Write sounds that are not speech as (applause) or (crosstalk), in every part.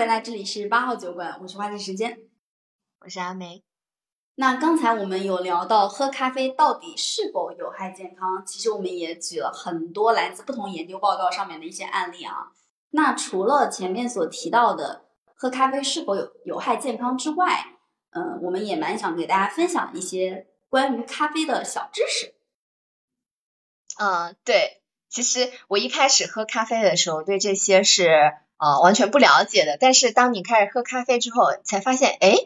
回来，这里是八号酒馆，我是花的时间，我是阿梅。那刚才我们有聊到喝咖啡到底是否有害健康，其实我们也举了很多来自不同研究报告上面的一些案例啊。那除了前面所提到的喝咖啡是否有有害健康之外，嗯，我们也蛮想给大家分享一些关于咖啡的小知识。嗯，对，其实我一开始喝咖啡的时候，对这些是呃完全不了解的。但是当你开始喝咖啡之后，才发现，哎。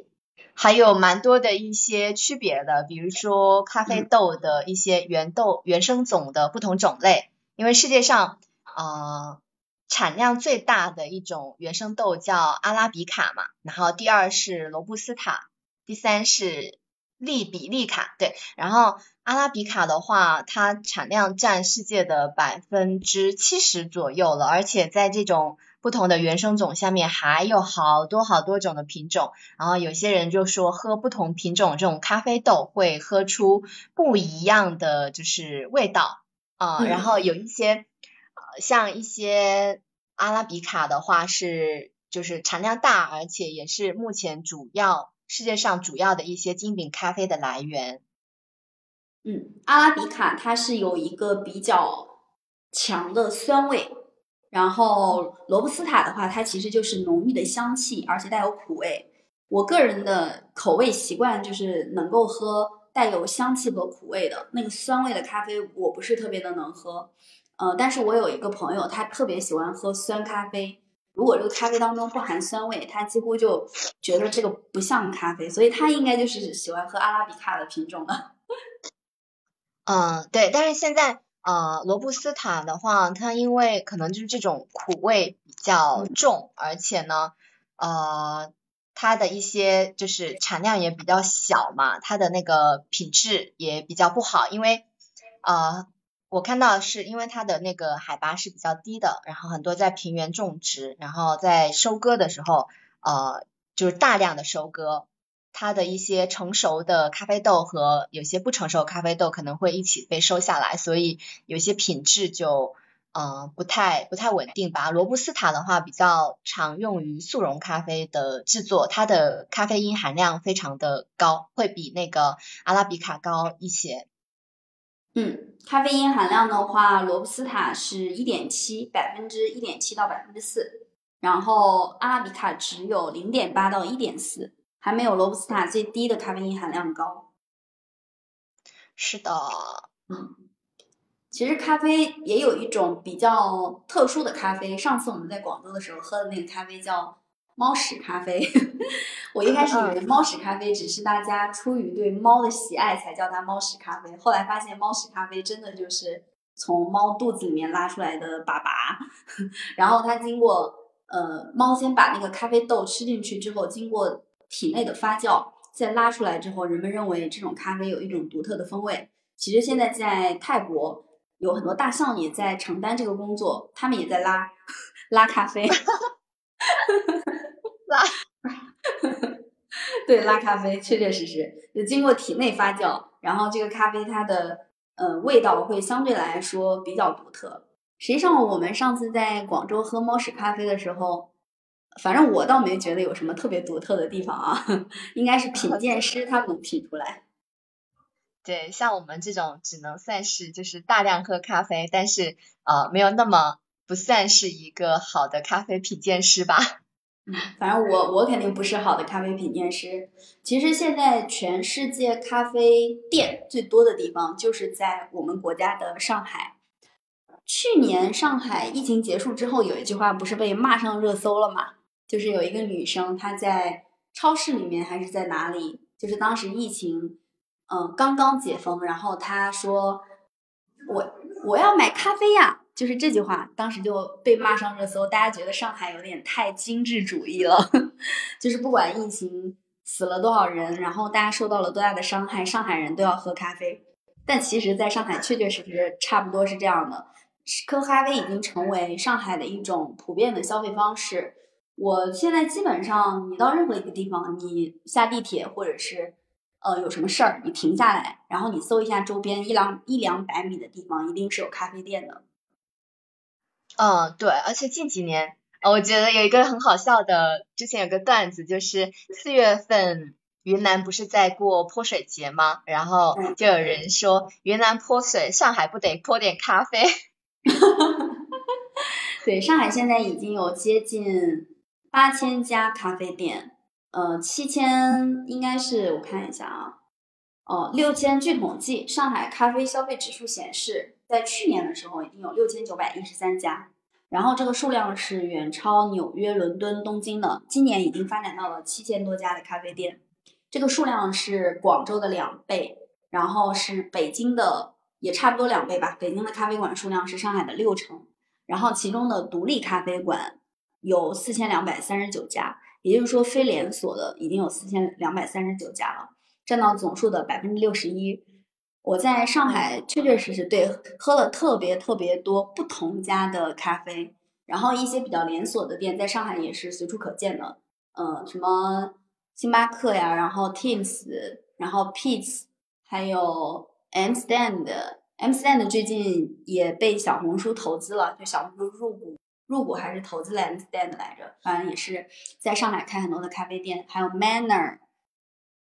还有蛮多的一些区别的，比如说咖啡豆的一些原豆原生种的不同种类，因为世界上呃产量最大的一种原生豆叫阿拉比卡嘛，然后第二是罗布斯塔，第三是利比利卡，对，然后阿拉比卡的话，它产量占世界的百分之七十左右了，而且在这种不同的原生种下面还有好多好多种的品种，然后有些人就说喝不同品种这种咖啡豆会喝出不一样的就是味道啊，然后有一些呃像一些阿拉比卡的话是就是产量大，而且也是目前主要世界上主要的一些精品咖啡的来源。嗯，阿拉比卡它是有一个比较强的酸味。然后罗布斯塔的话，它其实就是浓郁的香气，而且带有苦味。我个人的口味习惯就是能够喝带有香气和苦味的那个酸味的咖啡，我不是特别的能喝。呃，但是我有一个朋友，他特别喜欢喝酸咖啡。如果这个咖啡当中不含酸味，他几乎就觉得这个不像咖啡，所以他应该就是喜欢喝阿拉比卡的品种的。(laughs) 嗯，对，但是现在。呃，罗布斯塔的话，它因为可能就是这种苦味比较重，而且呢，呃，它的一些就是产量也比较小嘛，它的那个品质也比较不好，因为呃，我看到是因为它的那个海拔是比较低的，然后很多在平原种植，然后在收割的时候，呃，就是大量的收割。它的一些成熟的咖啡豆和有些不成熟咖啡豆可能会一起被收下来，所以有些品质就呃不太不太稳定吧。罗布斯塔的话比较常用于速溶咖啡的制作，它的咖啡因含量非常的高，会比那个阿拉比卡高一些。嗯，咖啡因含量的话，罗布斯塔是一点七百分之一点七到百分之四，然后阿拉比卡只有零点八到一点四。还没有罗布斯塔最低的咖啡因含量高。是的，嗯，其实咖啡也有一种比较特殊的咖啡。上次我们在广州的时候喝的那个咖啡叫猫屎咖啡。(laughs) 我一开始以为猫屎咖啡只是大家出于对猫的喜爱才叫它猫屎咖啡，后来发现猫屎咖啡真的就是从猫肚子里面拉出来的粑粑，(laughs) 然后它经过呃猫先把那个咖啡豆吃进去之后，经过体内的发酵再拉出来之后，人们认为这种咖啡有一种独特的风味。其实现在在泰国有很多大象也在承担这个工作，他们也在拉拉咖啡，(laughs) 拉，对，拉咖啡，确确实实就经过体内发酵，然后这个咖啡它的呃味道会相对来说比较独特。实际上，我们上次在广州喝猫屎咖啡的时候。反正我倒没觉得有什么特别独特的地方啊，(laughs) 应该是品鉴师他能品出来。对，像我们这种只能算是就是大量喝咖啡，但是呃没有那么不算是一个好的咖啡品鉴师吧。嗯，反正我我肯定不是好的咖啡品鉴师。其实现在全世界咖啡店最多的地方就是在我们国家的上海。去年上海疫情结束之后，有一句话不是被骂上热搜了吗？就是有一个女生，她在超市里面还是在哪里？就是当时疫情，嗯，刚刚解封，然后她说：“我我要买咖啡呀！”就是这句话，当时就被骂上热搜。大家觉得上海有点太精致主义了，(laughs) 就是不管疫情死了多少人，然后大家受到了多大的伤害，上海人都要喝咖啡。但其实，在上海确确实实差不多是这样的，喝咖啡已经成为上海的一种普遍的消费方式。我现在基本上，你到任何一个地方，你下地铁或者是呃有什么事儿，你停下来，然后你搜一下周边一两一两百米的地方，一定是有咖啡店的。嗯，对，而且近几年，我觉得有一个很好笑的，之前有个段子，就是四月份云南不是在过泼水节吗？然后就有人说云南泼水，上海不得泼点咖啡？(laughs) 对，上海现在已经有接近八千家咖啡店，呃，七千应该是我看一下啊，哦，六千。据统计，上海咖啡消费指数显示，在去年的时候已经有六千九百一十三家，然后这个数量是远超纽约、伦敦、东京的。今年已经发展到了七千多家的咖啡店，这个数量是广州的两倍，然后是北京的也差不多两倍吧。北京的咖啡馆数量是上海的六成。然后，其中的独立咖啡馆有四千两百三十九家，也就是说，非连锁的已经有四千两百三十九家了，占到总数的百分之六十一。我在上海确确实实对喝了特别特别多不同家的咖啡，然后一些比较连锁的店在上海也是随处可见的，呃，什么星巴克呀，然后 Teams，然后 Peet's，还有 M Stand。M Stand 最近也被小红书投资了，就小红书入股入股还是投资了 M Stand 来着，反正也是在上海开很多的咖啡店，还有 Manner，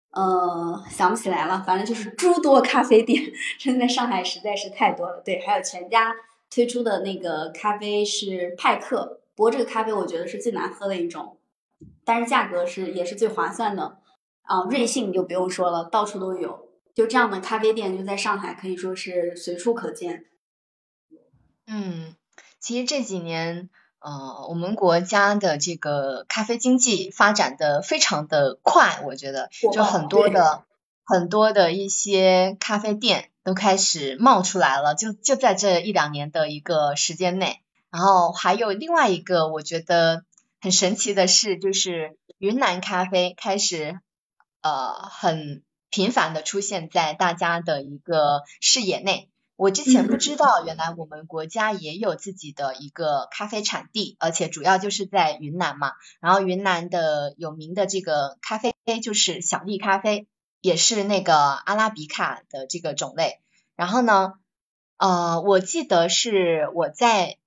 呃，想不起来了，反正就是诸多咖啡店，真在上海实在是太多了。对，还有全家推出的那个咖啡是派克，不过这个咖啡我觉得是最难喝的一种，但是价格是也是最划算的啊。瑞幸就不用说了，到处都有。就这样的咖啡店就在上海，可以说是随处可见。嗯，其实这几年，呃，我们国家的这个咖啡经济发展的非常的快，我觉得就很多的很多的一些咖啡店都开始冒出来了，就就在这一两年的一个时间内。然后还有另外一个我觉得很神奇的是，就是云南咖啡开始呃很。频繁的出现在大家的一个视野内。我之前不知道，原来我们国家也有自己的一个咖啡产地，而且主要就是在云南嘛。然后云南的有名的这个咖啡就是小粒咖啡，也是那个阿拉比卡的这个种类。然后呢，呃，我记得是我在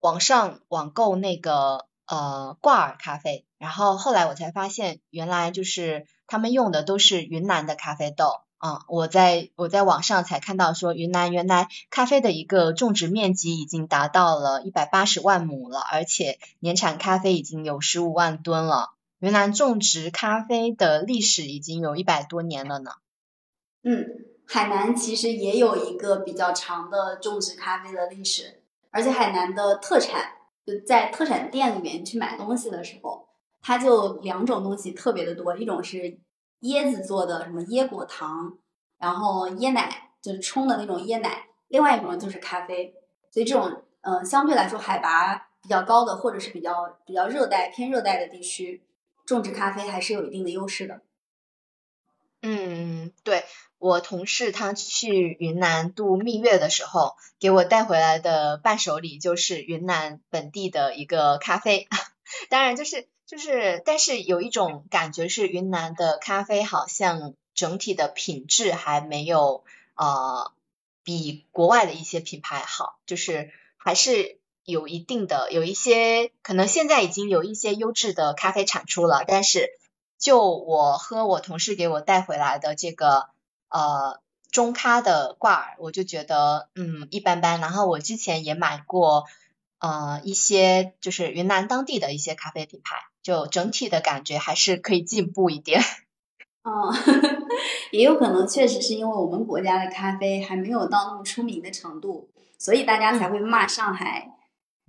网上网购那个呃挂耳咖啡，然后后来我才发现，原来就是。他们用的都是云南的咖啡豆啊！我在我在网上才看到说，云南原来咖啡的一个种植面积已经达到了一百八十万亩了，而且年产咖啡已经有十五万吨了。云南种植咖啡的历史已经有一百多年了呢。嗯，海南其实也有一个比较长的种植咖啡的历史，而且海南的特产就在特产店里面去买东西的时候。它就两种东西特别的多，一种是椰子做的什么椰果糖，然后椰奶就是冲的那种椰奶，另外一种就是咖啡。所以这种嗯相对来说海拔比较高的或者是比较比较热带偏热带的地区，种植咖啡还是有一定的优势的。嗯，对我同事他去云南度蜜月的时候，给我带回来的伴手礼就是云南本地的一个咖啡，(laughs) 当然就是。就是，但是有一种感觉是，云南的咖啡好像整体的品质还没有呃比国外的一些品牌好，就是还是有一定的有一些可能现在已经有一些优质的咖啡产出了，但是就我喝我同事给我带回来的这个呃中咖的挂耳，我就觉得嗯一般般。然后我之前也买过呃一些就是云南当地的一些咖啡品牌。就整体的感觉还是可以进步一点。嗯 (laughs) (laughs) 也有可能确实是因为我们国家的咖啡还没有到那么出名的程度，所以大家才会骂上海，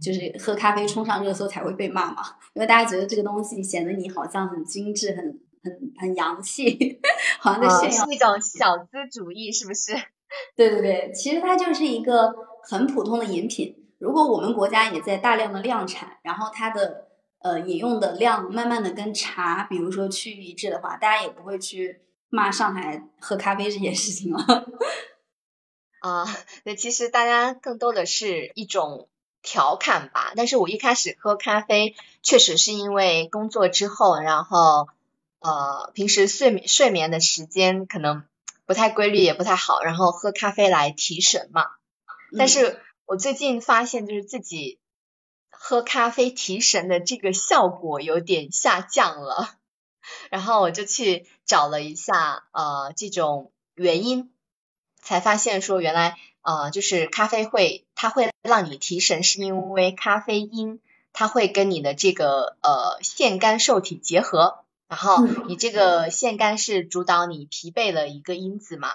就是喝咖啡冲上热搜才会被骂嘛。因为大家觉得这个东西显得你好像很精致、很很很洋气，(laughs) 好像在炫耀，是一种小资主义，是不是？对对对，其实它就是一个很普通的饮品。如果我们国家也在大量的量产，然后它的。呃，饮用的量慢慢的跟茶，比如说趋于一致的话，大家也不会去骂上海喝咖啡这件事情了。(laughs) 啊，那其实大家更多的是一种调侃吧。但是我一开始喝咖啡，确实是因为工作之后，然后呃，平时睡眠睡眠的时间可能不太规律，也不太好，然后喝咖啡来提神嘛。但是我最近发现，就是自己。喝咖啡提神的这个效果有点下降了。(laughs) 然后我就去找了一下呃这种原因，才发现说原来呃就是咖啡会它会让你提神，是因为咖啡因它会跟你的这个呃腺苷受体结合，然后你这个腺苷是主导你疲惫的一个因子嘛，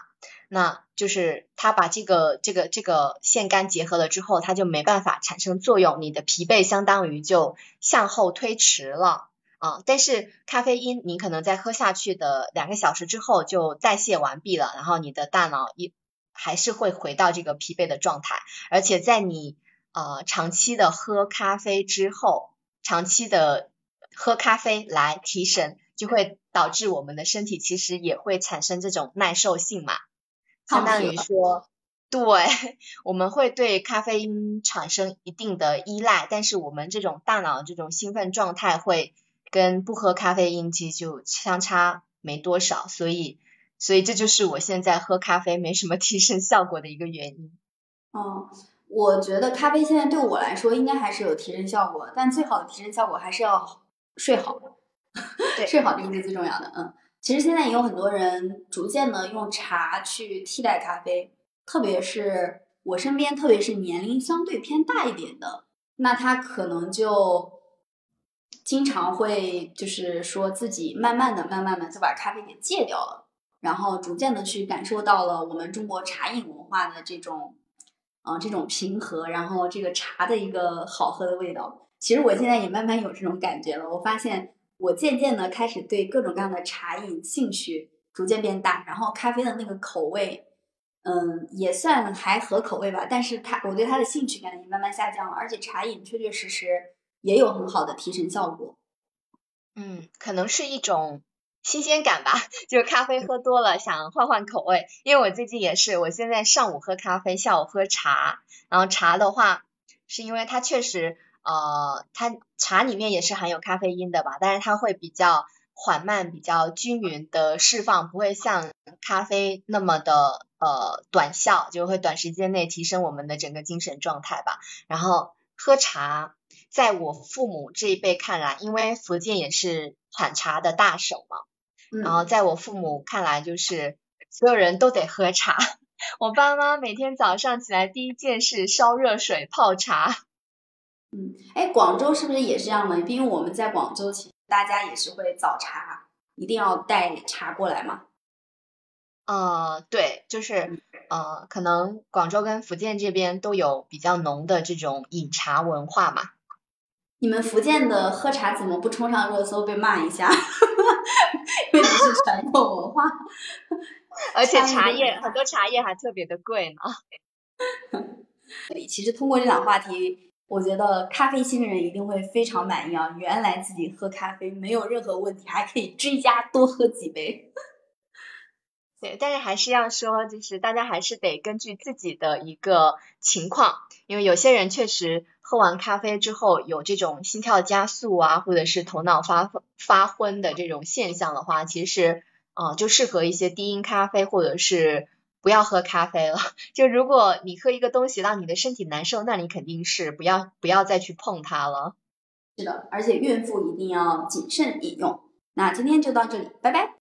那就是它把这个这个这个腺苷结合了之后，它就没办法产生作用，你的疲惫相当于就向后推迟了。啊，但是咖啡因你可能在喝下去的两个小时之后就代谢完毕了，然后你的大脑一还是会回到这个疲惫的状态，而且在你呃长期的喝咖啡之后，长期的喝咖啡来提神，就会导致我们的身体其实也会产生这种耐受性嘛，相当于说，对，(laughs) 我们会对咖啡因产生一定的依赖，但是我们这种大脑这种兴奋状态会。跟不喝咖啡因其实就相差没多少，所以所以这就是我现在喝咖啡没什么提升效果的一个原因。哦，我觉得咖啡现在对我来说应该还是有提升效果，但最好的提升效果还是要睡好，(laughs) 睡好这个是最重要的。嗯，其实现在也有很多人逐渐的用茶去替代咖啡，特别是我身边，特别是年龄相对偏大一点的，那他可能就。经常会就是说自己慢慢的、慢慢的就把咖啡给戒掉了，然后逐渐的去感受到了我们中国茶饮文化的这种，呃，这种平和，然后这个茶的一个好喝的味道。其实我现在也慢慢有这种感觉了，我发现我渐渐的开始对各种各样的茶饮兴趣逐渐变大，然后咖啡的那个口味，嗯，也算还合口味吧，但是它我对它的兴趣感也慢慢下降了，而且茶饮确确实实。也有很好的提神效果，嗯，可能是一种新鲜感吧，(laughs) 就是咖啡喝多了想换换口味。因为我最近也是，我现在上午喝咖啡，下午喝茶。然后茶的话，是因为它确实，呃，它茶里面也是含有咖啡因的吧，但是它会比较缓慢、比较均匀的释放，不会像咖啡那么的呃短效，就会短时间内提升我们的整个精神状态吧。然后喝茶。在我父母这一辈看来，因为福建也是产茶的大省嘛，然后在我父母看来，就是所有人都得喝茶。(laughs) 我爸妈每天早上起来第一件事烧热水泡茶。嗯，哎，广州是不是也是这样的？因为我们在广州，其实大家也是会早茶，一定要带茶过来嘛。呃，对，就是呃，可能广州跟福建这边都有比较浓的这种饮茶文化嘛。你们福建的喝茶怎么不冲上热搜被骂一下？(laughs) 因为是传统文化，(laughs) 而且茶叶很多茶叶还特别的贵呢。(laughs) 其实通过这档话题，我觉得咖啡新人一定会非常满意啊！原来自己喝咖啡没有任何问题，还可以追加多喝几杯。(laughs) 对，但是还是要说，就是大家还是得根据自己的一个情况，因为有些人确实喝完咖啡之后有这种心跳加速啊，或者是头脑发发昏的这种现象的话，其实啊就适合一些低因咖啡，或者是不要喝咖啡了。(laughs) 就如果你喝一个东西让你的身体难受，那你肯定是不要不要再去碰它了。是的，而且孕妇一定要谨慎饮用。那今天就到这里，拜拜。